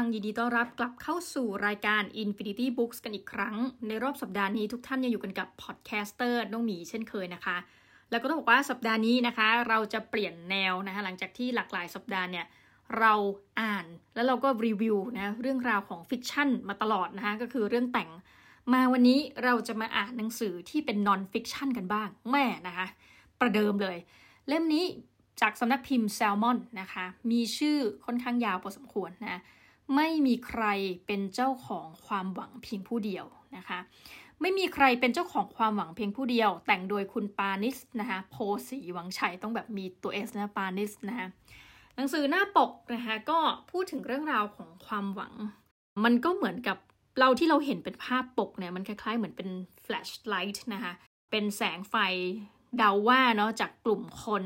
ง ยินดีต้อนรับกลับเข้าสู่รายการ Infinity Books กันอีกครั้ง ในรอบสัปดาห์นี้ทุกท่านยังอยู่กันกับ podcaster น้องหมีเช่นเคยนะคะ แล้วก็ต้องบอกว่าสัปดาห์นี้นะคะ เราจะเปลี่ยนแนวนะคะ หลังจากที่หลากหลายสัปดาห์เนี่ยเราอ่านแล้วเราก็รีวิวนะเรื่องราวของ fiction มาตลอดนะคะก็คือเรื่องแต่งมาวันนี้เราจะมาอ่านหนังสือที่เป็น non-fiction กันบ้างแม่นะคะ ประเดิมเลย เล่มนี้จากสำนักพิมพ์แซลมอนนะคะ มีชื่อค่อนข้างยาวพอสมควรนะ ไม่มีใครเป็นเจ้าของความหวังเพียงผู้เดียวนะคะ ไม่มีใครเป็นเจ้าของความหวังเพียงผู้เดียว แต่งโดยคุณปาณิสนะคะโพธิ์ศรีวังชัยต้องแบบมีตัว S นะปาณิสนะคะหนังสือหน้าปกนะคะก็พูดถึงเรื่องราวของความหวัง มันก็เหมือนกับเราที่เราเห็นเป็นภาพปกเนี่ยมันคล้ายๆเหมือนเป็น flashlight นะคะเป็นแสงไฟ เดาว่าเนาะจากกลุ่มคน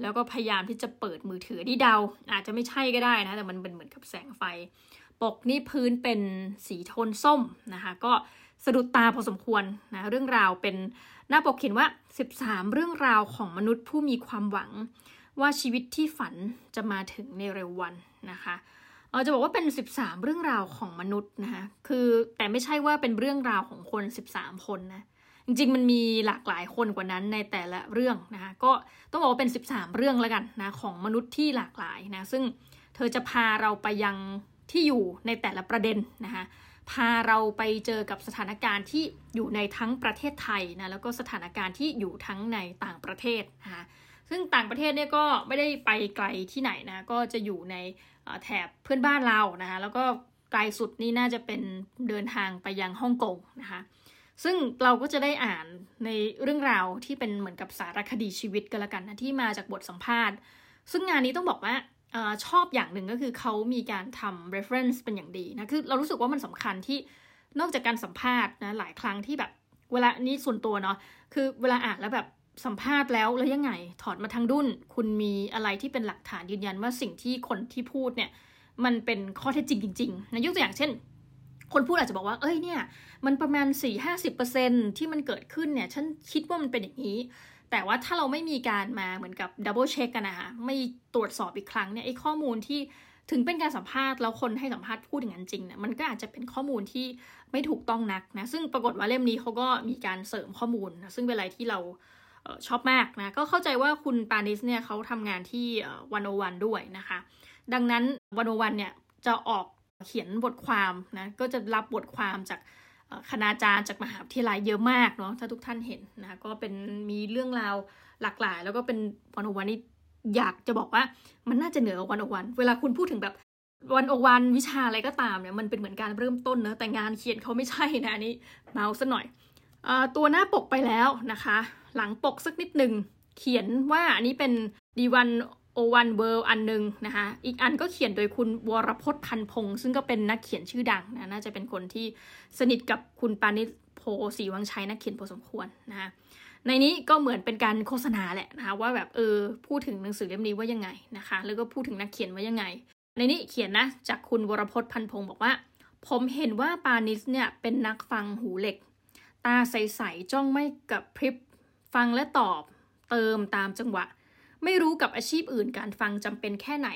แล้วก็พยายามที่จะเปิดมือถือที่เดา อาจจะไม่ใช่ก็ได้นะ แต่มันเป็นเหมือนกับแสงไฟ ปกนี่พื้นเป็นสีโทนส้มนะคะ ก็สะดุดตาพอสมควรนะเรื่องราวเป็นหน้าปกเขียนว่า 13 เรื่องราวของมนุษย์ผู้มีความหวัง ว่าชีวิตที่ฝันจะมาถึงในเร็ววันนะคะเออจะบอกว่าเป็น 13 เรื่องราวของมนุษย์นะคะคือแต่ไม่ใช่ว่าเป็นเรื่องราวของคน 13 คนนะ จริงๆ มันมีหลากหลายคนกว่านั้นในแต่ละเรื่องนะคะก็ต้องบอกว่าเป็น 13 เรื่องแล้วกันนะของมนุษย์ที่หลากหลายนะซึ่งเธอจะพาเราไปยังที่อยู่ในแต่ละประเด็นนะคะพาเราไปเจอกับสถานการณ์ที่อยู่ในทั้งประเทศไทยนะแล้วก็สถานการณ์ที่อยู่ทั้งในต่างประเทศนะคะซึ่งต่างประเทศเนี่ยก็ไม่ได้ไปไกลที่ไหนนะก็จะอยู่ในแถบเพื่อนบ้านเรานะคะแล้วก็ไกลสุดนี่น่าจะเป็นเดินทางไปยังฮ่องกงนะคะ ซึ่งเราก็จะได้อ่านในเรื่องราวที่เป็นเหมือนกับสารคดีชีวิตกันละกันนะที่มาจากบทสัมภาษณ์ ซึ่งงานนี้ต้องบอกว่าอชอบอย่างหนึ่งก็คือเขามีการทำ reference เป็นอย่างดีนะคือเรารู้สึกว่ามันสำคัญที่นอกจากการสัมภาษณ์นะหลายครั้งที่แบบเวลานี้ส่วนตัวเนาะคือเวลาอ่านแล้วแบบสัมภาษณ์แล้วแล้วยังไงถอดมาทางดุนคุณมีอะไรที่เป็นหลักฐานยืนยันว่าสิ่งที่คนที่พูดเนี่ยมันเป็นข้อเท็จจริงจริงๆนะยกตัวอย่างเช่น คนพูดอาจจะบอกว่า เอ้ยเนี่ย มันประมาณ 4-50%ที่มันเกิดขึ้นเนี่ย ฉันคิดว่ามันเป็นอย่างนี้ แต่ว่าถ้าเราไม่มีการมาเหมือนกับ double check กันนะคะไม่ตรวจสอบอีกครั้งเนี่ยไอ้ข้อมูลที่ถึงเป็นการสัมภาษณ์แล้วคนให้สัมภาษณ์พูดอย่างนั้นจริงเนี่ยมันก็อาจจะเป็นข้อมูลที่ไม่ถูกต้องนักนะซึ่งปรากฏว่าเล่มนี้เขาก็มีการเสริมข้อมูลนะซึ่งเป็นอะไรที่เราชอบมากนะก็เข้าใจว่าคุณปานิสเนี่ยเขาทำงานที่วันโอวันด้วยนะคะ ดังนั้นวันโอวันเนี่ยจะออก เขียนบทความนะก็จะรับบทความจากคณาจารย์จากมหาวิทยาลัยเยอะมากเนาะถ้าทุกท่านเห็นนะก็เป็นมีเรื่องราวหลากหลาย แล้วก็เป็นวันโอวันนี่อยากจะบอกว่ามันน่าจะเหนือวันโอวัน เวลาคุณพูดถึงแบบวันโอวันวิชาอะไรก็ตามเนี่ยมันเป็นเหมือนการเริ่มต้นเนะแต่งานเขียนเขาไม่ใช่นะอันนี้เมาส์ซะหน่อยอตัวหน้าปกไปแล้วนะคะ หลังปกสักนิดหนึ่งเขียนว่าอันนี้เป็นดีวัน โอวันเวิลด์อันหนึ่งนะคะ อีกอันก็เขียนโดยคุณวรพจน์พันพงศ์ซึ่งก็เป็นนักเขียนชื่อดังนะ น่าจะเป็นคนที่สนิทกับคุณปานิชโพสีวังชัยนักเขียนพอสมควรนะคะในนี้ก็เหมือนเป็นการโฆษณาแหละนะคะว่าแบบเออพูดถึงหนังสือเล่มนี้ว่ายังไงนะคะ แล้วก็พูดถึงนักเขียนว่ายังไง ในนี้เขียนนะจากคุณวรพจน์พันพงศ์บอกว่า ผมเห็นว่าปานิสเนี่ยเป็นนักฟังหูเหล็ก ตาใสๆจ้องไม่กับพริบฟังและตอบเติมตามจังหวะ ไม่รู้กับอาชีพอื่นการฟังจำเป็นแค่ไหน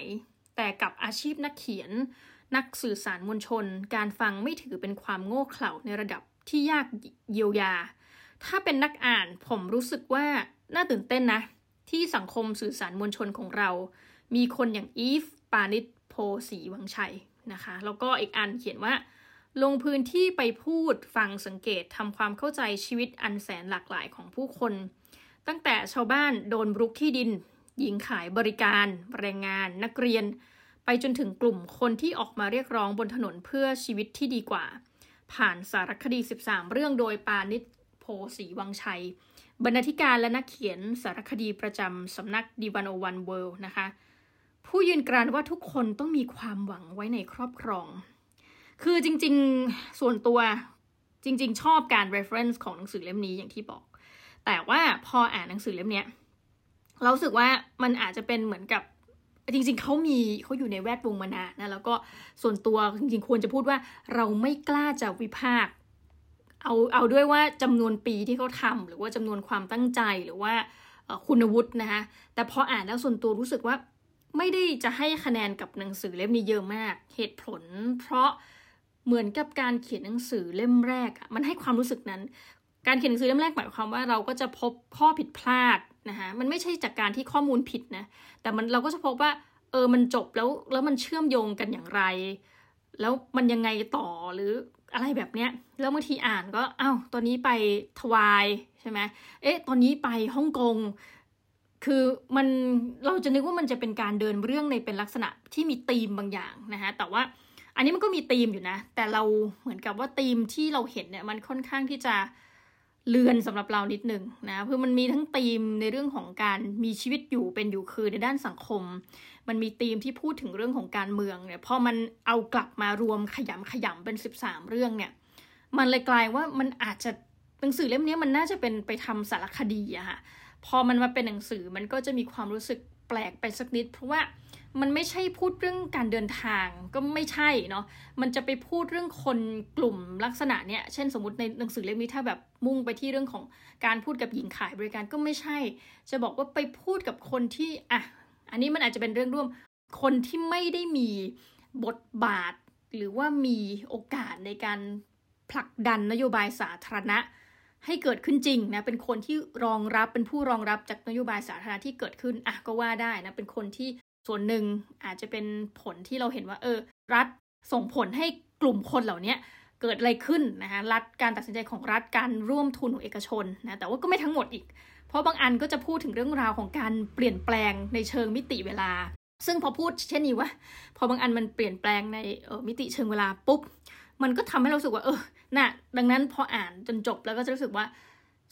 แต่กับอาชีพนักเขียน นักสื่อสารมวลชน การฟังไม่ถือเป็นความโง่เขลาในระดับที่ยากเยียวยา ถ้าเป็นนักอ่านผมรู้สึกว่าน่าตื่นเต้นนะ ที่สังคมสื่อสารมวลชนของเรา มีคนอย่างอีฟ ปานิชโพสีวังชัยนะคะ แล้วก็อีกอันเขียนว่า ลงพื้นที่ไปพูดฟังสังเกตทำความเข้าใจชีวิตอันแสนหลากหลายของผู้คน ตั้งแต่ชาวบ้านโดนรุกที่ดิน หญิงขายบริการ แรงงาน นักเรียน ไปจนถึงกลุ่มคนที่ออกมาเรียกร้องบนถนนเพื่อชีวิตที่ดีกว่า ผ่านสารคดี 13 เรื่องโดยปานิชโพสีวังชัย บรรณาธิการและนักเขียนสารคดีประจำสำนักดีวันโอวันเวิลด์นะคะ ผู้ยืนกรานว่าทุกคนต้องมีความหวังไว้ในครอบครอง คือจริงๆส่วนตัวจริง ๆ ชอบการ reference ของหนังสือเล่มนี้อย่างที่บอก แต่ว่าพออ่านหนังสือเล่มนี้ เราสึกว่ามันอาจจะเป็นเหมือนกับจริง ๆ เขามีเขาอยู่ในแวดวงมานานนะแล้วก็ส่วนตัวจริง ๆ ควรจะพูดว่าเราไม่กล้าจะวิพากษ์เอาเอาด้วยว่าจำนวนปีที่เขาทำหรือว่าจำนวนความตั้งใจหรือว่าคุณวุฒินะคะแต่พออ่านแล้วส่วนตัวรู้สึกว่าไม่ได้จะให้คะแนนกับหนังสือเล่มนี้เยอะมาก เหตุผล เพราะเหมือนกับการเขียนหนังสือเล่มแรกอะมันให้ความรู้สึกนั้น การเขียนหนังสือเล่มแรกหมายความว่าเราก็จะพบข้อผิดพลาด นะคะมันไม่ใช่จากการที่ข้อมูลผิดนะ แต่มันเราก็จะพบว่า เออมันจบแล้วแล้วมันเชื่อมโยงกันอย่างไร แล้วมันยังไงต่อหรืออะไรแบบเนี้ย แล้วบางทีอ่านก็อ้าวตอนนี้ไปทวายใช่ไหมเอ๊ะ ตอนนี้ไปฮ่องกงคือมันเราจะนึกว่ามันจะเป็นการเดินเรื่องในเป็นลักษณะที่มีธีมบางอย่างนะคะแต่ว่าอันนี้มันก็มีธีมอยู่นะ แต่เราเหมือนกับว่าธีมที่เราเห็นเนี่ยมันค่อนข้างที่จะ เลือนสำหรับเรานิดหนึ่งนะเพื่อมันมีทั้งธีมในเรื่องของการมีชีวิตอยู่เป็นอยู่คือในด้านสังคม มันมีธีมที่พูดถึงเรื่องของการเมืองเนี่ยพอมันเอากลับมารวมขยำขยำเป็นสิบสามเรื่องเนี่ยมันเลยกลายว่ามันอาจจะหนังสือเล่มนี้มันน่าจะเป็นไปทำสารคดีอะค่ะพอมันมาเป็นหนังสือมันก็จะมีความรู้สึกแปลกไปสักนิด เพราะว่า มันไม่ใช่พูดเรื่องการเดินทางก็ไม่ใช่เนาะ มันจะไปพูดเรื่องคนกลุ่มลักษณะเนี้ย เช่นสมมติในหนังสือเล่มนี้ถ้าแบบมุ่งไปที่เรื่องของการพูดกับหญิงขายบริการก็ไม่ใช่ จะบอกว่าไปพูดกับคนที่อะ อันนี้มันอาจจะเป็นเรื่องร่วม คนที่ไม่ได้มีบทบาท หรือว่ามีโอกาสในการผลักดันนโยบายสาธารณะให้เกิดขึ้นจริงนะเป็นคนที่รองรับเป็นผู้รองรับจากนโยบายสาธารณะที่เกิดขึ้นอะก็ว่าได้นะเป็นคนที่ ส่วนหนึ่งอาจจะเป็นผลที่เราเห็นว่า เออ รัฐส่งผลให้กลุ่มคนเหล่านี้เกิดอะไรขึ้นนะคะรัฐการตัดสินใจของรัฐการร่วมทุนของเอกชนนะแต่ว่าก็ไม่ทั้งหมดอีก เพราะบางอันก็จะพูดถึงเรื่องราวของการเปลี่ยนแปลงในเชิงมิติเวลา ซึ่งพอพูดเช่นนี้ว่า พอบางอันมันเปลี่ยนแปลงในออมิติเชิงเวลาปุ๊บมันก็ทำให้เราสึกว่าเออน่ะดังนั้นพออ่านจนจบแล้วก็จะรู้สึกว่า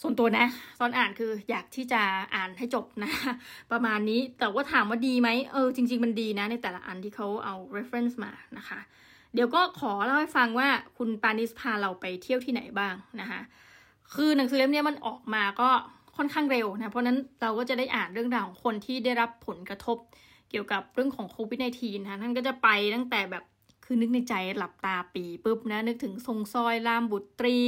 ส่วนตัวนะ ตอนอ่านคืออยากที่จะอ่านให้จบนะ ประมาณนี้แต่ว่าถามว่าดีไหมเออจริง ๆ มันดีนะ ในแต่ละอันที่เขาเอา reference มานะคะ เดี๋ยวก็ขอเล่าให้ฟังว่าคุณปานิสพาเราไปเที่ยวที่ไหนบ้างนะคะคือหนังสือเล่มนี้มันออกมาก็ค่อนข้างเร็วนะเพราะนั้นเราก็จะได้อ่านเรื่องราวของคนที่ได้รับผลกระทบเกี่ยวกับเรื่องของโควิด -19 นะท่านก็จะไปตั้งแต่แบบคือนึกในใจหลับตาปีปุ๊บนะนึกถึงทรงซอยรามบุตรี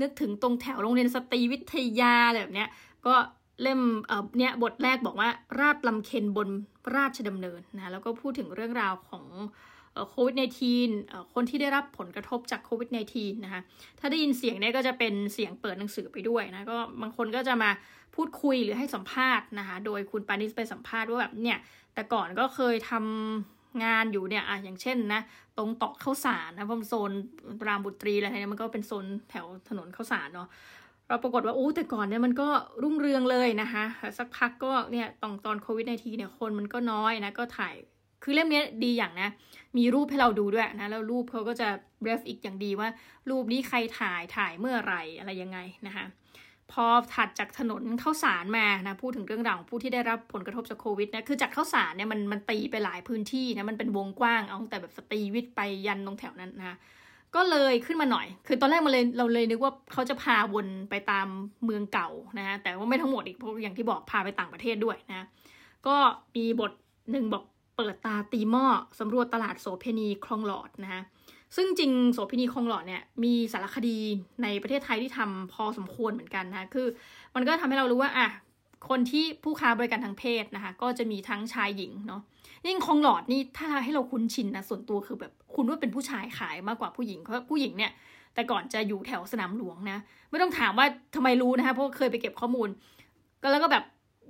นึกถึงตรงแถวโรงเรียนสตรีวิทยาแบบเนี้ยก็เล่มเนี้ยบทแรกบอกว่าราดลำเค็นบนราชดำเนินนะแล้วก็พูดถึงเรื่องราวของโควิด -19 คนที่ได้รับผลกระทบจากโควิด -19 นะคะ ถ้าได้ยินเสียงเนี้ยก็จะเป็นเสียงเปิดหนังสือไปด้วยนะ ก็บางคนก็จะมาพูดคุยหรือให้สัมภาษณ์นะคะ โดยคุณปานิสไปสัมภาษณ์ว่าแบบเนี่ย แต่ก่อนก็เคยทำ งานอยู่เนี่ยอะอย่างเช่นนะตรงตอกข้าวสารนะพมโซนรามบุตรีอะไรเนี่ยมันก็เป็นโซนแถวถนนข้าวสารเนาะเราปรากฏว่าโอ้แต่ก่อนเนี่ยมันก็รุ่งเรืองเลยนะคะสักพักก็เนี่ยตอนตอนโควิดในทีเนี่ยคนมันก็น้อยนะก็ถ่ายคือเล่มนี้ดีอย่างนะ มีรูปให้เราดูด้วยนะ แล้วรูปเขาก็จะเรฟอีกอย่างดีว่า รูปนี้ใครถ่ายถ่ายเมื่อไหร่อะไรยังไงนะคะ พอถัดจากถนนข้าวสารมานะพูดถึงเรื่องราวของผู้ที่ได้รับผลกระทบจากโควิดนะคือจากข้าวสารเนี่ยมันมันตีไปหลายพื้นที่นะมันเป็นวงกว้างเอาแต่แบบสตรีวิทย์ไปยันตรงแถวนั้นนะก็เลยขึ้นมาหน่อย คือตอนแรกมาเลยเราเลยนึกว่าเขาจะพาวนไปตามเมืองเก่านะฮะแต่ว่าไม่ทั้งหมดอีกเพราะอย่างที่บอกพาไปต่างประเทศด้วยนะ ก็มีบทหนึ่งบอกเปิดตาตีหม้อสำรวจตลาดโสเพณีคลองหลอดนะฮะ ซึ่งจริงโสพินีคองหลอดเนี่ยมีสารคดีในประเทศไทยที่ทำพอสมควรเหมือนกันนะคือ มันก็ทำให้เรารู้ว่าอะคนที่ผู้ค้าบริการทางเพศนะคะ ก็จะมีทั้งชายหญิงเนาะยิ่งคองหลอดนี่ถ้าให้เราคุ้นชินนะส่วนตัวคือแบบคุณว่าเป็นผู้ชายขายมากกว่าผู้หญิงเพราะผู้หญิงเนี่ยแต่ก่อนจะอยู่แถวสนามหลวงนะ ไม่ต้องถามว่าทำไมรู้นะคะเพราะเคยไปเก็บข้อมูล ก็แล้วก็แบบ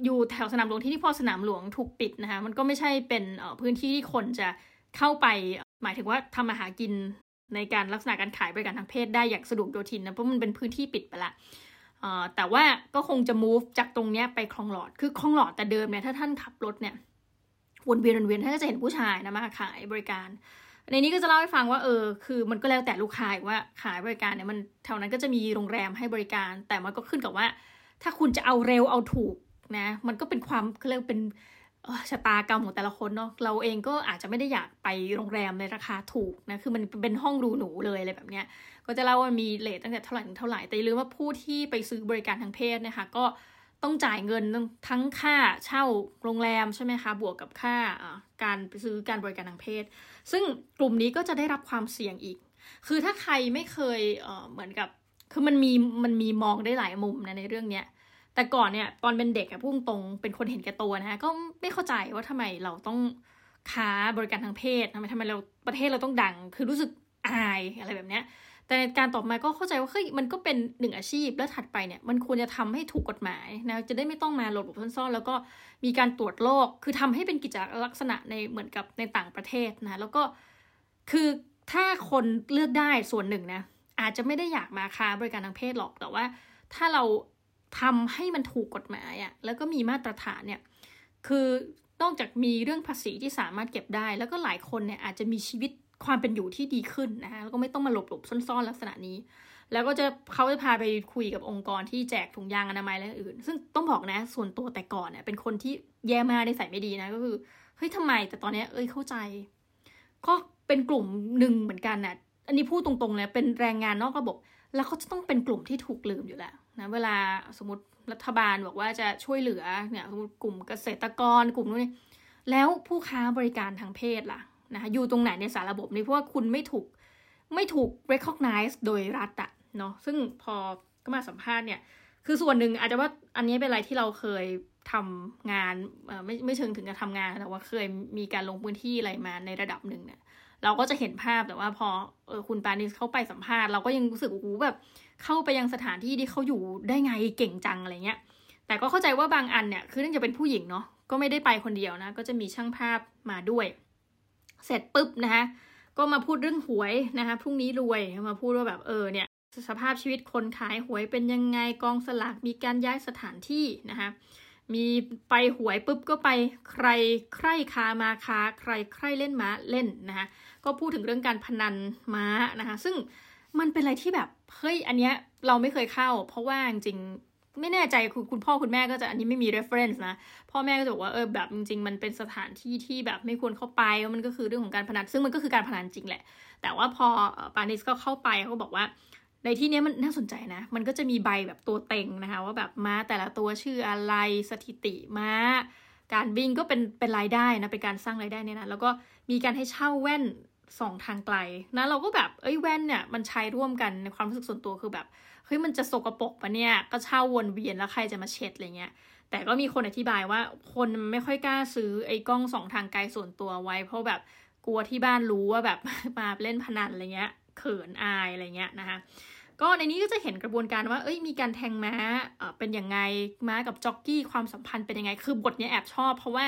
อยู่แถวสนามหลวงที่ที่พอสนามหลวงถูกปิดนะคะมันก็ไม่ใช่เป็นพื้นที่ที่คนจะ เข้าไปหมายถึงว่าทำมาหากินในการลักษณะการขายบริการทางเพศได้อย่างสะดวกโดยทินนะเพราะมันเป็นพื้นที่ปิดไปละแต่ว่าก็คงจะ move จากตรงเนี้ยไปคลองหลอด คือคลองหลอดแต่เดิมเนี่ยถ้าท่านขับรถเนี่ยวนเวียนวนเวียนท่านก็จะเห็นผู้ชายนะมาขายบริการ ในนี้ก็จะเล่าให้ฟังว่าเออคือมันก็แล้วแต่ลูกค้าว่าขายบริการเนี่ยมันแถวนั้นก็จะมีโรงแรมให้บริการ แต่มันก็ขึ้นกับว่า ถ้าคุณจะเอาเร็วเอาถูกนะ มันก็เป็นความเขาเรียกเป็น ชะตากรรมของแต่ละคนเนาะเราเองก็อาจจะไม่ได้อยากไปโรงแรมในราคาถูกนะคือมันเป็นห้องรูหนูเลยอะไรแบบเนี้ยก็จะเล่าว่ามีเลทตั้งแต่เท่าไหร่ถึงเท่าไหร่แต่ลืมว่าผู้ที่ไปซื้อบริการทางเพศนะคะก็ต้องจ่ายเงินทั้งค่าเช่าโรงแรมใช่ไหมคะ บวกกับค่าการไปซื้อการบริการทางเพศ ซึ่งกลุ่มนี้ก็จะได้รับความเสี่ยงอีก คือถ้าใครไม่เคยเเหมือนกับคือมันมีมันมีมองได้หลายมุมนะในเรื่องเนี้ย แต่ก่อนเนี่ยตอนเป็นเด็กอะพุ่งตรงเป็นคนเห็นแก่ตัวนะคะก็ไม่เข้าใจว่าทำไมเราต้องค้าบริการทางเพศทำไมทำไมเราประเทศเราต้องดัง คือรู้สึกอายอะไรแบบเนี้ย แต่ในการตอบมาก็เข้าใจว่าเฮ้ยมันก็เป็นหนึ่งอาชีพแล้วถัดไปเนี่ยมันควรจะทำให้ถูกกฎหมายนะจะได้ไม่ต้องมาหลบหลบซ่อนๆแล้วก็มีการตรวจโรคคือทำให้เป็นกิจลักษณะในเหมือนกับในต่างประเทศนะแล้วก็คือถ้าคนเลือกได้ส่วนหนึ่งนะอาจจะไม่ได้อยากมาค้าบริการทางเพศหรอกแต่ว่าถ้าเรา ทำให้มันถูกกฎหมายอะ่ะแล้วก็มีมาตรฐานเนี่ย คือนอกจากมีเรื่องภาษีที่สามารถเก็บได้ แล้วก็หลายคนเนี่ยอาจจะมีชีวิตความเป็นอยู่ที่ดีขึ้นนะคะแล้วก็ไม่ต้องมาหลบหลบซ่อนๆลักษณะนี้ แล้วก็จะเขาจะพาไปคุยกับองค์กรที่แจกถุงยางอนามัยและอื่น ซึ่งต้องบอกนะ ส่วนตัวแต่ก่อนเนี่ยเป็นคนที่แย่มากได้ใส่ไม่ดีนะ ก็คือเฮ้ยทำไมแต่ตอนนี้เอ้ยเข้าใจ ก็เป็นกลุ่มหนึ่งเหมือนกันนะ่ะ อันนี้พูดตรงๆเลยเป็นแรงงานนอกระบบ แล้วเขาจะต้องเป็นกลุ่มที่ถูกลืมอยู่แล้วนะเวลาสมมติรัฐบาลบอกว่าจะช่วยเหลือเนี่ยสมมติกลุ่มเกษตรกรกลุ่มนู้นนี่แล้วผู้ค้าบริการทางเพศล่ะนะคะอยู่ตรงไหนในสารระบบนี้เพราะว่าคุณไม่ถูกไม่ถูก recognize โดยรัฐอะเนาะซึ่งพอก็มาสัมภาษณ์เนี่ย คือส่วนหนึ่งอาจจะว่าอันนี้เป็นอะไรที่เราเคยทำงานไม่ไม่เชิงถึงกับทำงานแต่ว่าเคยมีการลงพื้นที่อะไรมาในระดับหนึ่งเนี่ย เราก็จะเห็นภาพแต่ว่าพอเออคุณปานิสเข้าไปสัมภาษณ์เราก็ยังรู้สึกโอ้โหแบบเข้าไปยังสถานที่ที่เขาอยู่ได้ไงเก่งจังอะไรเงี้ย แต่ก็เข้าใจว่าบางอันเนี่ยคือเนื่องจากเป็นผู้หญิงเนาะก็ไม่ได้ไปคนเดียวนะ ก็จะมีช่างภาพมาด้วย เสร็จปุ๊บนะคะก็มาพูดเรื่องหวยนะคะพรุ่งนี้รวยมาพูดว่าแบบเออเนี่ยสภาพชีวิตคนขายหวยเป็นยังไงกองสลากมีการย้ายสถานที่นะคะ มีไปหวยปุ๊บก็ไปใครใครคามาคาใครใครเล่นม้าเล่นนะคะก็พูดถึงเรื่องการพนันม้านะคะซึ่งมันเป็นอะไรที่แบบเฮ้ยอันเนี้ยเราไม่เคยเข้า เพราะว่าจริงไม่แน่ใจคุณคุณพ่อคุณแม่ก็จะอันนี้ไม่มี reference นะ พ่อแม่ก็จะบอกว่าเออแบบจริง ๆ มันเป็นสถานที่ที่แบบไม่ควรเข้าไปมันก็คือเรื่องของการพนันซึ่งมันก็คือการพนันจริงแหละ แต่ว่าพอปานิสก็เข้าไปเขาบอกว่า ในที่นี้มันน่าสนใจนะ มันก็จะมีใบแบบตัวเต็งนะคะ ว่าแบบม้าแต่ละตัวชื่ออะไรสถิติม้า การวิ่งก็เป็นเป็นรายได้นะเป็นการสร้างรายได้เนี่ยนะแล้วก็มีการให้เช่าแว่นสองทางไกลนะเราก็แบบเอ้ยแว่นเนี่ยมันใช้ร่วมกันในความรู้สึกส่วนตัวคือแบบเฮ้ยมันจะสกรปรกปะเนี่ยก็เช่าวนเวียนแล้วใครจะมาเช็ดอะไรเงี้ยแต่ก็มีคนอธิบายว่าคนไม่ค่อยกล้าซื้อไอ้กล้องสองทางไกลส่วนตัวไว้ เพราะแบบกลัวที่บ้านรู้ว่าแบบมาเล่นพนันอะไรเงี้ย เขินอายอะไรเงี้ยนะคะก็ในนี้ก็จะเห็นกระบวนการว่า เอ้ย มีการแทงม้าเป็นยังไง ม้ากับจ็อกกี้ความสัมพันธ์เป็นยังไง คือบทนี้แอบชอบ เพราะว่า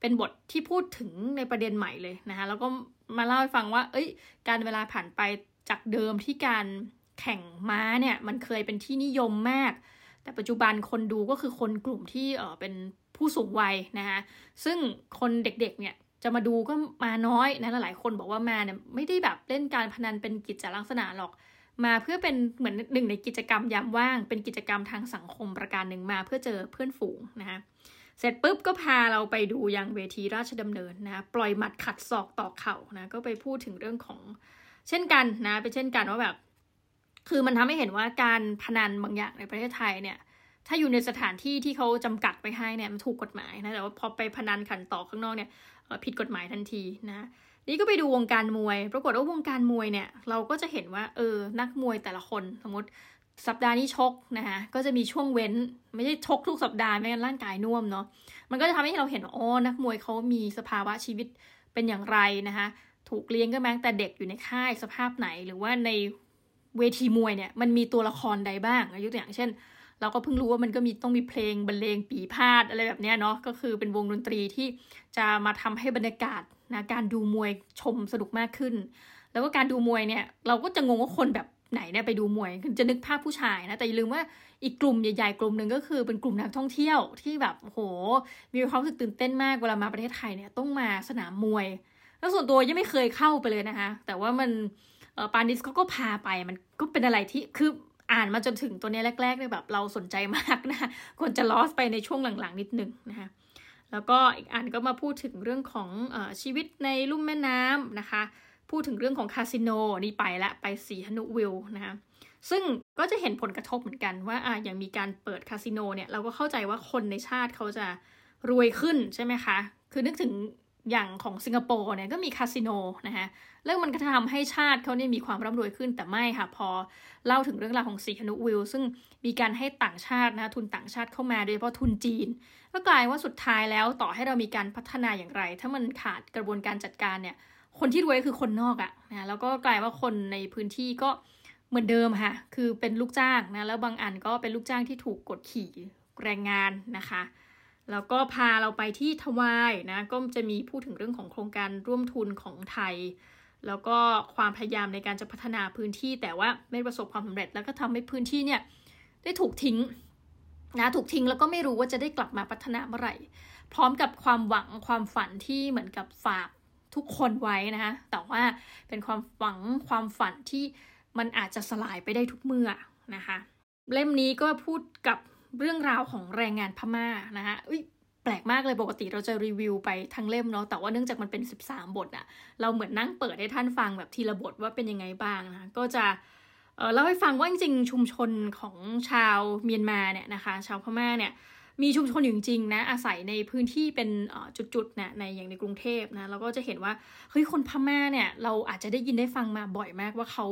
เป็นบทที่พูดถึงในประเด็นใหม่เลยนะคะ แล้วก็มาเล่าให้ฟังว่า เอ้ย การเวลาผ่านไปจากเดิมที่การแข่งม้าเนี่ย มันเคยเป็นที่นิยมมาก แต่ปัจจุบันคนดูก็คือคนกลุ่มที่เออเป็นผู้สูงวัยนะคะ ซึ่งคนเด็กๆเนี่ย จะมาดูก็มาน้อยนะหลายคนบอกว่ามาเนี่ยไม่ได้แบบเล่นการพนันเป็นกิจลักษณะหรอก มาเพื่อเป็นเหมือนหนึ่งในกิจกรรมยามว่าง เป็นกิจกรรมทางสังคมประการหนึ่งมาเพื่อเจอเพื่อนฝูงนะคะเสร็จปุ๊บก็พาเราไปดูยังเวทีราชดำเนินนะปล่อยหมัดขัดศอกต่อเข่านะก็ไปพูดถึงเรื่องของ เช่นกันนะเป็นเช่นกันว่าแบบ คือมันทำให้เห็นว่าการพนันบางอย่างในประเทศไทยเนี่ย ถ้าอยู่ในสถานที่ที่เขาจำกัดไปให้เนี่ยมันถูกกฎหมายนะแต่ว่าพอไปพนันขันต่อข้างนอกเนี่ย ผิดกฎหมายทันทีนะนี่ก็ไปดูวงการมวย ปรากฏว่าวงการมวยเนี่ย เราก็จะเห็นว่าเออนักมวยแต่ละคนสมมติสัปดาห์นี้ชกนะคะก็จะมีช่วงเว้น ไม่ใช่ชกทุกสัปดาห์ไม่งั้นร่างกายน่วมเนาะมันก็จะทำให้เราเห็นอ๋อนักมวยเขามีสภาวะชีวิตเป็นอย่างไรนะคะถูกเลี้ยงก็แม้แต่เด็กอยู่ในค่ายสภาพไหน หรือว่าในเวทีมวยเนี่ยมันมีตัวละครใดบ้างยกตัวอย่างเช่น เราก็เพิ่งรู้ว่ามันก็มีต้องมีเพลงบรรเลงปีพาดอะไรแบบนี้เนาะก็คือเป็นวงดนตรีที่จะมาทำให้บรรยากาศนะการดูมวยชมสนุกมากขึ้น แล้วก็การดูมวยเนี่ยเราก็จะงงว่าคนแบบไหนเนี่ยไปดูมวยจะนึกภาพผู้ชายนะแต่อย่าลืมว่าอีกกลุ่มใหญ่ๆกลุ่มหนึ่งก็คือเป็นกลุ่มนักท่องเที่ยวที่แบบโหมีความรู้สึกตื่นเต้นมากเวลามาประเทศไทยเนี่ยต้องมาสนามมวย แล้วส่วนตัวยังไม่เคยเข้าไปเลยนะคะ แต่ว่ามันปานิสเขาก็พาไปมันก็เป็นอะไรที่คือ อ่านมาจนถึงตัวนี้แรกๆเลยแบบเราสนใจมากนะควรจะลอสไปในช่วงหลังๆนิดนึงนะคะแล้วก็อีกอันก็มาพูดถึงเรื่องของอชีวิตในลุ่มแม่น้ำนะคะ พูดถึงเรื่องของคาสิโนนี่ไปละไปสีฮนุวิลนะคะซึ่งก็จะเห็นผลกระทบเหมือนกันว่าอ่าอย่างมีการเปิดคาสิโนเนี่ยเราก็เข้าใจว่าคนในชาติเขาจะรวยขึ้นใช่ไหมคะ คือนึกถึง อย่างของสิงคโปร์เนี่ยก็มีคาสิโนนะคะแล้วมันก็ทำให้ชาติเขาเนี่ยมีความร่ำรวยขึ้นแต่ไม่ค่ะ พอเล่าถึงเรื่องราวของสีคนุวิลซึ่งมีการให้ต่างชาตินะทุนต่างชาติเข้ามาโดยเฉพาะทุนจีน ก็กลายว่าสุดท้ายแล้วต่อให้เรามีการพัฒนาอย่างไร ถ้ามันขาดกระบวนการจัดการเนี่ย คนที่รวยคือคนนอกอะนะแล้วก็กลายว่าคนในพื้นที่ก็เหมือนเดิมค่ะ คือเป็นลูกจ้างนะแล้วบางอันก็เป็นลูกจ้างที่ถูกกดขี่แรงงานนะคะ แล้วก็พาเราไปที่ทวายนะก็จะมีพูดถึงเรื่องของโครงการร่วมทุนของไทย แล้วก็ความพยายามในการจะพัฒนาพื้นที่แต่ว่าไม่ประสบความสำเร็จแล้วก็ทำให้พื้นที่เนี่ยได้ถูกทิ้งนะถูกทิ้งแล้วก็ไม่รู้ว่าจะได้กลับมาพัฒนาเมื่อไหร่ พร้อมกับความหวังความฝันที่เหมือนกับฝากทุกคนไว้นะคะแต่ว่าเป็นความหวังความฝันที่มันอาจจะสลายไปได้ทุกเมื่อนะคะเล่มนี้ก็พูดกับ เรื่องราวของแรงงานพม่านะคะอุ้ยแปลกมากเลยปกติเราจะรีวิวไปทั้งเล่มเนาะแต่ว่าเนื่องจากมันเป็น 13 บทอะเราเหมือนนั่งเปิดให้ท่านฟังแบบทีละบทว่าเป็นยังไงบ้างนะก็จะเล่าให้ฟังว่าจริงๆชุมชนของชาวเมียนมาเนี่ยนะคะ ชาวพม่าเนี่ยมีชุมชนอยู่จริงๆนะอาศัยในพื้นที่เป็นจุดๆนะในอย่างในกรุงเทพนะเราก็จะเห็นว่าเฮ้ยคนพม่าเนี่ยเราอาจจะได้ยินได้ฟังมาบ่อยมากว่าเขา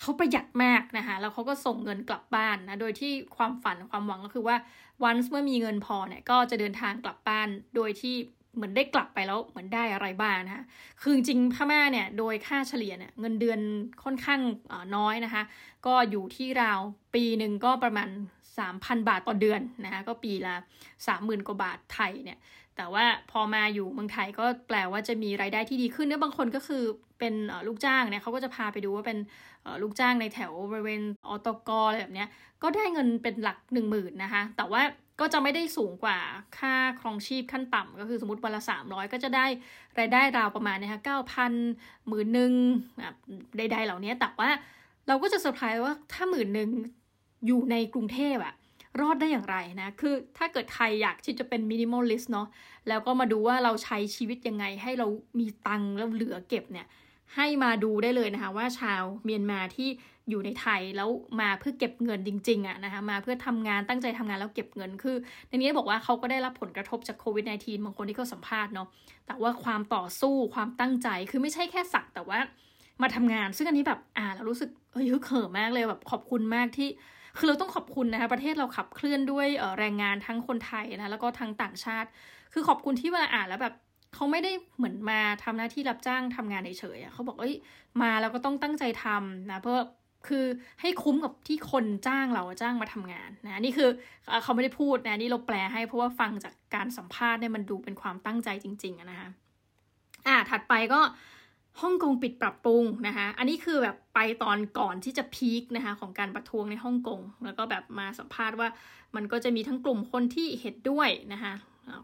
เขาประหยัดมากนะคะ แล้วเขาก็ส่งเงินกลับบ้านนะ โดยที่ความฝันความหวังก็คือว่าวันเมื่อมีเงินพอเนี่ยก็จะเดินทางกลับบ้าน โดยที่เหมือนได้กลับไปแล้วเหมือนได้อะไรบ้างนะคะคือจริงพม่าเนี่ยโดยค่าเฉลี่ยเนี่ยเงินเดือนค่อนข้างน้อยนะคะ ก็อยู่ที่ราวปีหนึ่งก็ประมาณ 3,000 บาทต่อเดือนนะคะก็ปีละ 30,000 กว่าบาทไทยเนี่ยแต่ว่าพอมาอยู่เมืองไทยก็แปลว่าจะมีรายได้ที่ดีขึ้นเนื้อบางคนก็คือ เป็นลูกจ้างเนี่ยเขาก็จะพาไปดูว่าเป็นลูกจ้างในแถวบริเวณอตกอะไรแบบเนี้ยก็ได้เงินเป็นหลัก1 0,000นะคะ แต่ว่าก็จะไม่ได้สูงกว่าค่าครองชีพขั้นต่ำก็คือสมมติวันละ 300 ก็จะได้รายได้ราวประมาณนะคะเก้าพันหมื่นหนึ่งใดๆเหล่านี้แต่ว่าเราก็จะเซอร์ไพรส์ว่าถ้าหมื่นหนึ่งอยู่ในกรุงเทพอะรอดได้อย่างไรนะ คือถ้าเกิดใครอยากที่จะเป็น minimalist เนาะ แล้วก็มาดูว่าเราใช้ชีวิตยังไงให้เรามีตังค์แล้วเหลือเก็บเนี่ย ให้มาดูได้เลยนะคะ ว่าชาวเมียนมาที่อยู่ในไทยแล้วมาเพื่อเก็บเงินจริงๆอะนะคะมาเพื่อทำงานตั้งใจทำงานแล้วเก็บเงินคือ ในนี้บอกว่าเขาก็ได้รับผลกระทบจากโควิด -19 บางคนที่เขาสัมภาษณ์เนาะแต่ว่าความต่อสู้ความตั้งใจคือไม่ใช่แค่สักแต่ว่ามาทำงาน ซึ่งอันนี้แบบอ่าเรารู้สึกเฮ้ยเขิมมากเลยแบบขอบคุณมากที่คือเราต้องขอบคุณนะคะประเทศเราขับเคลื่อนด้วยแรงงานทั้งคนไทยนะแล้วก็ทั้งต่างชาติ คือขอบคุณที่เวลาอ่านแล้วแบบ เขาไม่ได้เหมือนมาทำหน้าที่รับจ้างทำงานเฉยๆเขาบอกเอ้ยมาแล้วก็ต้องตั้งใจทำนะเพื่อคือให้คุ้มกับที่คนจ้างเราจ้างมาทำงานนะนี่คือเขาไม่ได้พูดนะนี่เราแปลให้เพราะว่าฟังจากการสัมภาษณ์เนี่ยมันดูเป็นความตั้งใจจริงๆนะคะอ่าถัดไปก็ฮ่องกงปิดปรับปรุงนะคะอันนี้คือแบบไปตอนก่อนที่จะพีคนะคะของการประท้วงในฮ่องกงแล้วก็แบบมาสัมภาษณ์ว่ามันก็จะมีทั้งกลุ่มคนที่เห็นด้วยนะคะ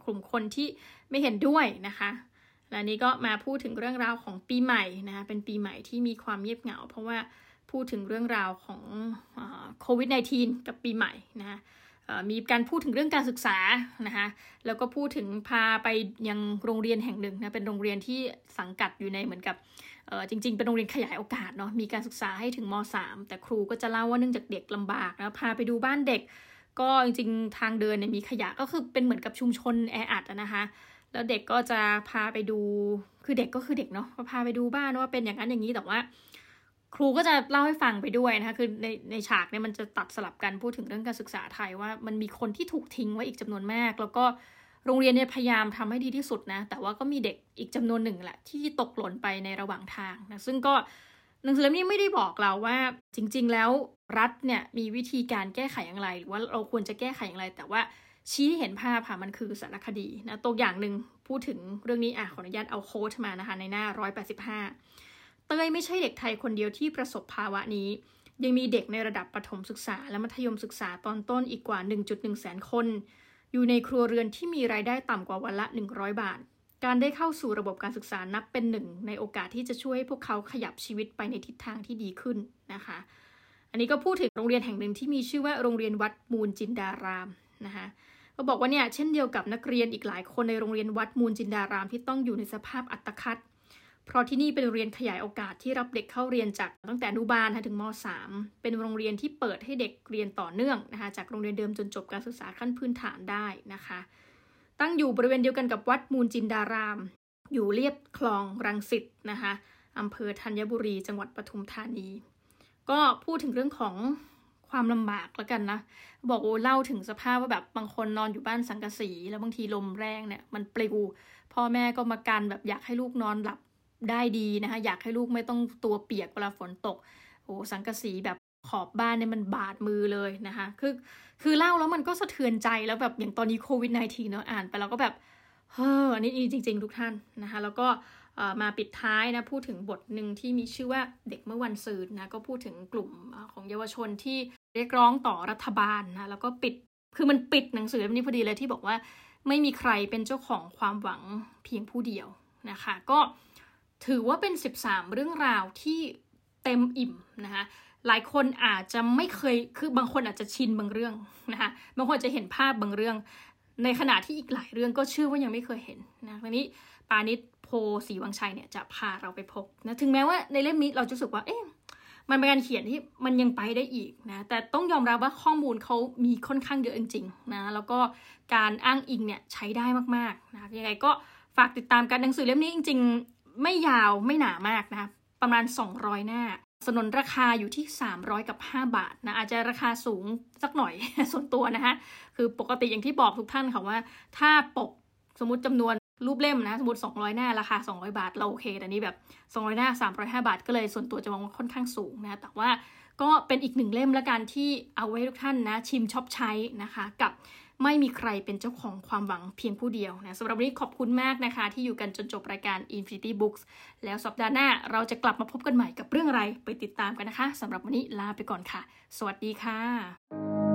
กลุ่มคนที่ไม่เห็นด้วยนะคะและนี้ก็มาพูดถึงเรื่องราวของปีใหม่นะคะเป็นปีใหม่ที่มีความเงียบเหงา เพราะว่าพูดถึงเรื่องราวของโควิด -19 กับปีใหม่นะคะมีการพูดถึงเรื่องการศึกษานะคะแล้วก็พูดถึงพาไปยังโรงเรียนแห่งหนึ่งนะเป็นโรงเรียนที่สังกัดอยู่ในเหมือนกับจริง ๆ เป็นโรงเรียนขยายโอกาสเนาะมีการศึกษาให้ถึงม .3 แต่ครูก็จะเล่าว่าเนื่องจากเด็กลำบากนะพาไปดูบ้านเด็ก ก็จริงๆทางเดินเนี่ยมีขยะก็คือเป็นเหมือนกับชุมชนแออัดนะคะ แล้วเด็กก็จะพาไปดู คือเด็กก็คือเด็กเนาะพาไปดูบ้านว่าเป็นอย่างนั้นอย่างนี้แต่ว่า ครูก็จะเล่าให้ฟังไปด้วยนะคะ คือในในฉากเนี่ยมันจะตัดสลับกันพูดถึงเรื่องการศึกษาไทยว่ามันมีคนที่ถูกทิ้งไว้อีกจำนวนมาก แล้วก็โรงเรียนเนี่ยพยายามทำให้ดีที่สุดนะ แต่ว่าก็มีเด็กอีกจำนวนหนึ่งแหละที่ตกหล่นไปในระหว่างทางนะ ซึ่งก็ หนังสือเล่มนี้ไม่ได้บอกเราว่าจริง ๆ แล้วรัฐเนี่ยมีวิธีการแก้ไขอย่างไร หรือว่าเราควรจะแก้ไขอย่างไร แต่ว่าชี้เห็นภาพค่ะมันคือสารคดีนะตัวอย่างหนึ่งพูดถึงเรื่องนี้อะขออนุญาตเอาโค้ดมานะคะในหน้า 185 เต้ยไม่ใช่เด็กไทยคนเดียวที่ประสบภาวะนี้ ยังมีเด็กในระดับประถมศึกษา และมัธยมศึกษาตอนต้นอีกกว่า 1.1 แสนคน อยู่ในครัวเรือนที่มีรายได้ต่ำกว่าวันละ 100 บาท การได้เข้าสู่ระบบการศึกษานับเป็นหนึ่งในโอกาสที่จะช่วยให้พวกเขาขยับชีวิตไปในทิศทางที่ดีขึ้นนะคะ อันนี้ก็พูดถึงโรงเรียนแห่งหนึ่งที่มีชื่อว่าโรงเรียนวัดมูลจินดารามนะคะก็บอกว่าเนี่ยเช่นเดียวกับนักเรียนอีกหลายคนในโรงเรียนวัดมูลจินดารามที่ต้องอยู่ในสภาพอัตคัด เพราะที่นี่เป็นโรงเรียนขยายโอกาสที่รับเด็กเข้าเรียนจากตั้งแต่อนุบาลถึงม .3 เป็นโรงเรียนที่เปิดให้เด็กเรียนต่อเนื่องนะคะจากโรงเรียนเดิมจนจบการศึกษาขั้นพื้นฐานได้นะคะ ตั้งอยู่บริเวณเดียวกันกับวัดมูลจินดาราม อยู่เรียบคลองรังสิตนะคะอำเภอธัญบุรี จังหวัดปทุมธานี ก็พูดถึงเรื่องของความลำบากแล้วกันนะ บอกโอ้เล่าถึงสภาพว่าแบบบางคนนอนอยู่บ้านสังกะสี แล้วบางทีลมแรงเนี่ยมันปลิว พ่อแม่ก็มากันแบบอยากให้ลูกนอนหลับได้ดีนะคะ อยากให้ลูกไม่ต้องตัวเปียกเวลาฝนตก โอ้สังกะสีแบบ ขอบบ้านเนี่ยมันบาดมือเลยนะคะ คือคือเล่าแล้วมันก็สะเทือนใจแล้วแบบอย่างตอนนี้โควิด -19 เนาะอ่านไปแล้วก็แบบเฮ้ออันนี้จริง ๆ ทุกท่านนะคะ แล้วก็มาปิดท้ายนะพูดถึงบทหนึ่งที่มีชื่อว่าเด็กเมื่อวันซืนนะก็พูดถึงกลุ่มของเยาวชนที่เรียกร้องต่อรัฐบาลนะแล้วก็ปิดคือมันปิดหนังสือเล่มนี้พอดีเลยที่บอกว่า ไม่มีใครเป็นเจ้าของความหวังเพียงผู้เดียวนะคะ ก็ถือว่าเป็น 13 เรื่องราวที่เต็มอิ่มนะคะ หลายคนอาจจะไม่เคยคือบางคนอาจจะชินบางเรื่องนะคะบางคนจะเห็นภาพบางเรื่อง ในขณะที่อีกหลายเรื่องก็เชื่อว่ายังไม่เคยเห็นนะทีนี้ปานิชโพสีวังชัยเนี่ยจะพาเราไปพบนะถึงแม้ว่าในเล่มนี้เราจะรู้สึกว่าเอ๊ะมันเป็นการเขียนที่มันยังไปได้อีกนะแต่ต้องยอมรับว่าข้อมูลเขามีค่อนข้างเยอะจริงๆนะแล้วก็การอ้างอิงเนี่ยใช้ได้มากๆนะยังไงก็ฝากติดตามกันหนังสือเล่มนี้จริง ๆ ไม่ยาวไม่หนามากนะประมาณ 200 หน้า สนนราคาอยู่ที่ 300 กับ 5 บาทนะอาจจะราคาสูงสักหน่อยส่วนตัวนะคะคือปกติอย่างที่บอกทุกท่านค่ะว่า ถ้าปกสมมติจำนวนรูปเล่มนะสมมติ 200 หน้าราคา 200 บาท เราโอเคแต่นี้แบบ 200 หน้า 305 บาท ก็เลยส่วนตัวจะมองว่าค่อนข้างสูงนะแต่ว่าก็เป็นอีกหนึ่งเล่มละกันที่เอาไว้ทุกท่านนะชิมช็อบใช้นะคะกับ ไม่มีใครเป็นเจ้าของความหวังเพียงผู้เดียวนะสำหรับวันนี้ขอบคุณมากนะคะ ที่อยู่กันจนจบรายการ Infinity Books แล้วสัปดาห์หน้าเราจะกลับมาพบกันใหม่กับเรื่องอะไรไปติดตามกันนะคะสำหรับวันนี้ลาไปก่อนค่ะ สวัสดีค่ะ